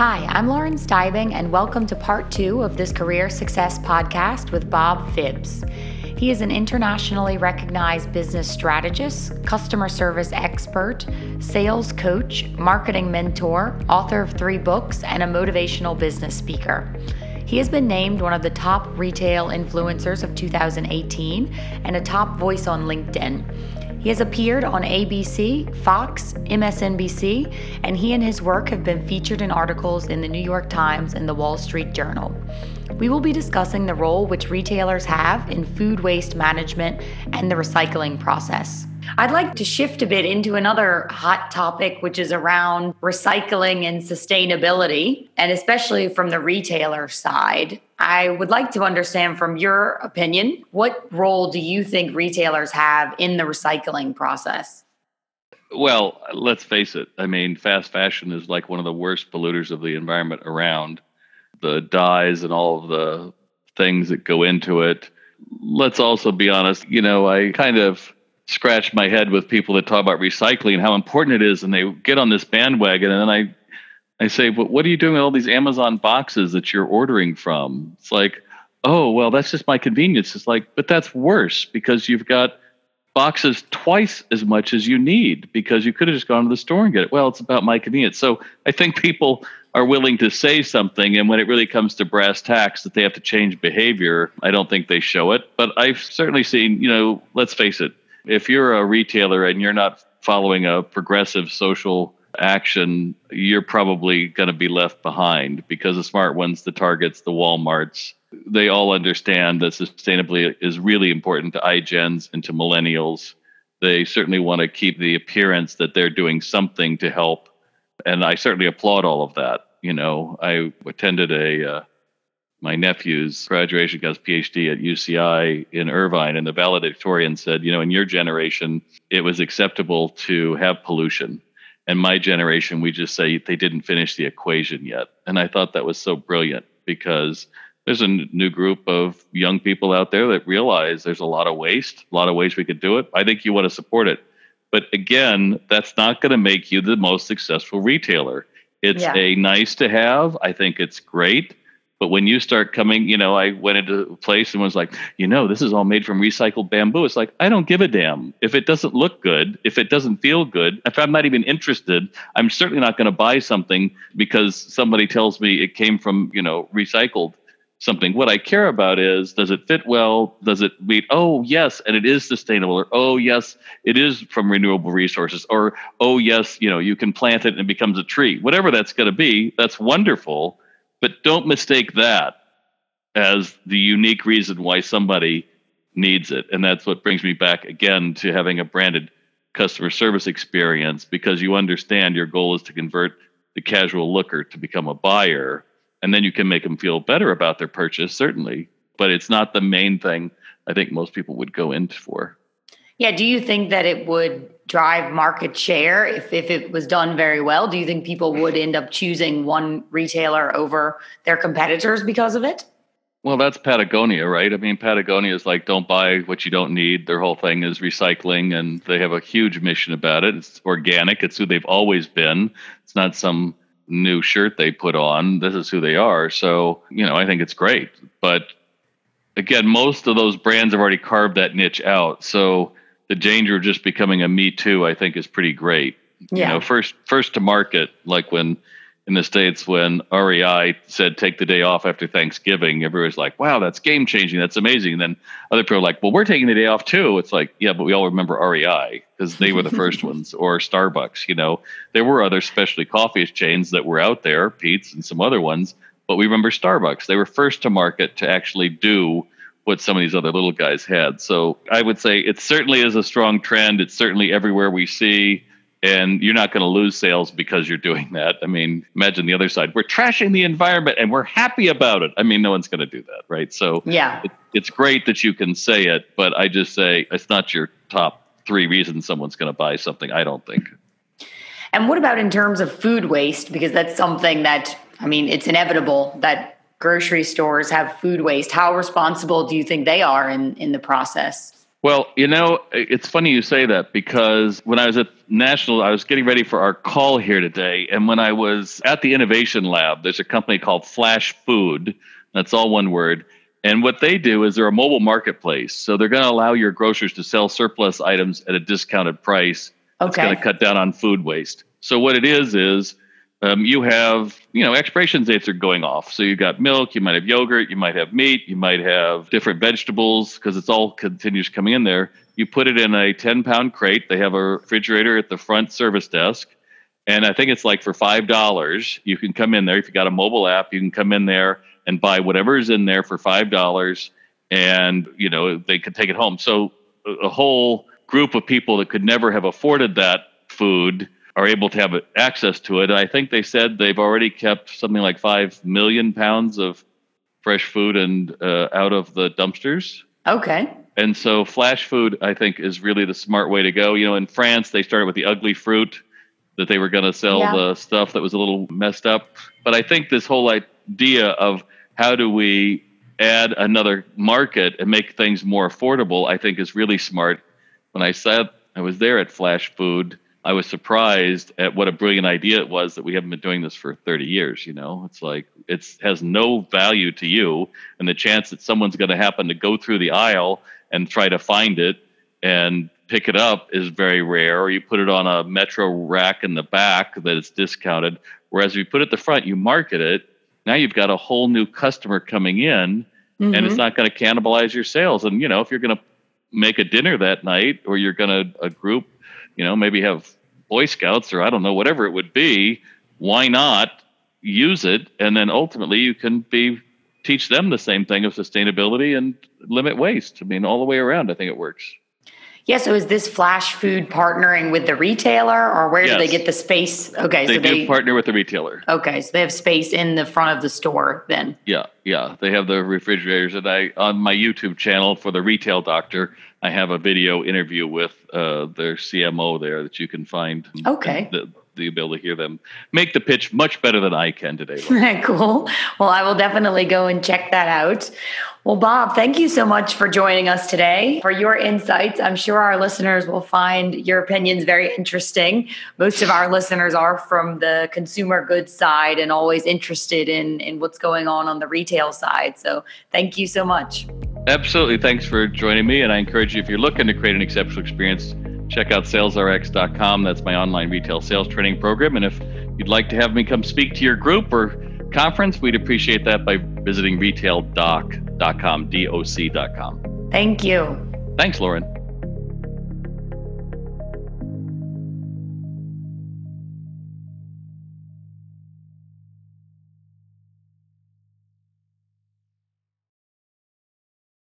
Hi, I'm Lauren Steibing, and welcome to part two of this Career Success podcast with Bob Phibbs. He is an internationally recognized business strategist, customer service expert, sales coach, marketing mentor, author of three books, and a motivational business speaker. He has been named one of the top retail influencers of 2018 and a top voice on LinkedIn. He has appeared on ABC, Fox, MSNBC, and he and his work have been featured in articles in the New York Times and the Wall Street Journal. We will be discussing the role which retailers have in food waste management and the recycling process. I'd like to shift a bit into another hot topic, which is around recycling and sustainability, and especially from the retailer side. I would like to understand from your opinion, what role do you think retailers have in the recycling process? Well, let's face it. I mean, fast fashion is like one of the worst polluters of the environment around. The dyes and all of the things that go into it. Let's also be honest, you know, I kind of scratch my head with people that talk about recycling and how important it is, and they get on this bandwagon, and then I I say, what are you doing with all these Amazon boxes that you're ordering from? It's like, oh, well, that's just my convenience. It's like, but that's worse because you've got boxes twice as much as you need because you could have just gone to the store and get it. Well, it's about my convenience. So I think people are willing to say something, and when it really comes to brass tacks that they have to change behavior, I don't think they show it. But I've certainly seen, you know, let's face it, if you're a retailer and you're not following a progressive social action, you're probably going to be left behind because the smart ones, the Targets, the Walmarts, they all understand that sustainability is really important to iGens and to millennials. They certainly want to keep the appearance that they're doing something to help. And I certainly applaud all of that. You know, I attended a uh, my nephew's graduation, got his PhD at UCI in Irvine, and the valedictorian said, you know, in your generation, it was acceptable to have pollution. And my generation, we just say they didn't finish the equation yet. And I thought that was so brilliant because there's a new group of young people out there that realize there's a lot of waste, a lot of ways we could do it. I think you want to support it. But again, that's not going to make you the most successful retailer. It's yeah. a nice to have. I think it's great but when you start coming, you know, I went into a place and was like, you know, this is all made from recycled bamboo. It's like, I don't give a damn. If it doesn't look good, if it doesn't feel good, if I'm not even interested, I'm certainly not going to buy something because somebody tells me it came from, you know, recycled something. What I care about is does it fit well? Does it meet, oh, yes, and it is sustainable, or oh, yes, it is from renewable resources, or oh, yes, you know, you can plant it and it becomes a tree. Whatever that's going to be, that's wonderful but don't mistake that as the unique reason why somebody needs it. And that's what brings me back again to having a branded customer service experience because you understand your goal is to convert the casual looker to become a buyer. And then you can make them feel better about their purchase, certainly. But it's not the main thing I think most people would go in for. Yeah. Do you think that it would drive market share if, if it was done very well? Do you think people would mm-hmm. end up choosing one retailer over their competitors because of it? Well, that's Patagonia, right? I mean, Patagonia is like, don't buy what you don't need. Their whole thing is recycling, and they have a huge mission about it. It's organic, it's who they've always been. It's not some new shirt they put on. This is who they are. So, you know, I think it's great. But again, most of those brands have already carved that niche out. So, the danger of just becoming a me too, I think, is pretty great. Yeah. You know, first first to market, like when in the states when REI said take the day off after Thanksgiving, everybody's like, "Wow, that's game changing. That's amazing." And then other people are like, "Well, we're taking the day off too." It's like, yeah, but we all remember REI because they were the first ones, or Starbucks. You know, there were other specialty coffee chains that were out there, Peet's and some other ones, but we remember Starbucks. They were first to market to actually do what some of these other little guys had. So I would say it certainly is a strong trend. It's certainly everywhere we see. And you're not going to lose sales because you're doing that. I mean, imagine the other side. We're trashing the environment and we're happy about it. I mean, no one's going to do that, right? So yeah, it, it's great that you can say it, but I just say it's not your top three reasons someone's going to buy something. I don't think. And what about in terms of food waste? Because that's something that I mean, it's inevitable that grocery stores have food waste. How responsible do you think they are in, in the process? Well, you know, it's funny you say that because when I was at National, I was getting ready for our call here today. And when I was at the Innovation Lab, there's a company called Flash Food. That's all one word. And what they do is they're a mobile marketplace. So they're going to allow your grocers to sell surplus items at a discounted price. Okay. going to cut down on food waste. So what it is is um, you have you know expiration dates are going off. So you've got milk, you might have yogurt, you might have meat, you might have different vegetables because it's all continues coming in there. You put it in a ten pound crate. They have a refrigerator at the front service desk. And I think it's like for five dollars, you can come in there. If you got a mobile app, you can come in there and buy whatever is in there for five dollars, and you know they could take it home. So a whole group of people that could never have afforded that food are able to have access to it. I think they said they've already kept something like five million pounds of fresh food and uh, out of the dumpsters. Okay. And so Flashfood, I think, is really the smart way to go. You know, in France, they started with the ugly fruit that they were going to sell Yeah. the stuff that was a little messed up. But I think this whole idea of how do we add another market and make things more affordable, I think is really smart. When I said I was there at Flashfood, I was surprised at what a brilliant idea it was that we haven't been doing this for 30 years. You know, it's like it has no value to you, and the chance that someone's going to happen to go through the aisle and try to find it and pick it up is very rare. Or you put it on a metro rack in the back that it's discounted. Whereas if you put it at the front, you market it. Now you've got a whole new customer coming in, and it's Mhm. not going to cannibalize your sales. And you know, if you're going to make a dinner that night, or you're going to a group, you know, maybe have Boy Scouts or I don't know, whatever it would be, why not use it? And then ultimately you can be teach them the same thing of sustainability and limit waste. I mean, all the way around, I think it works. Yeah. So is this Flashfood partnering with the retailer or where do they get the space? Okay. They so they, partner with the retailer. okay. So they have space in the front of the store then. Yeah, yeah. They have the refrigerators, and I on my YouTube channel for the retail doctor, I have a video interview with uh, their CMO there that you can find. Okay. The, the ability to hear them make the pitch much better than I can today. Cool. Well, I will definitely go and check that out. Well, Bob, thank you so much for joining us today for your insights. I'm sure our listeners will find your opinions very interesting. Most of our listeners are from the consumer goods side and always interested in, in what's going on on the retail side. So thank you so much. Absolutely. Thanks for joining me. And I encourage you, if you're looking to create an exceptional experience, check out salesrx.com. That's my online retail sales training program. And if you'd like to have me come speak to your group or conference, we'd appreciate that by visiting retaildoc.com, D-O-C.com. Thank you. Thanks, Lauren.